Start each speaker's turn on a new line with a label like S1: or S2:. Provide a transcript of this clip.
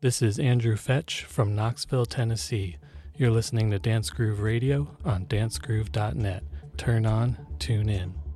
S1: This is Andrew Fetch from Knoxville, Tennessee. You're listening to Dance Groove Radio on dancegroove.net. Turn on, tune in.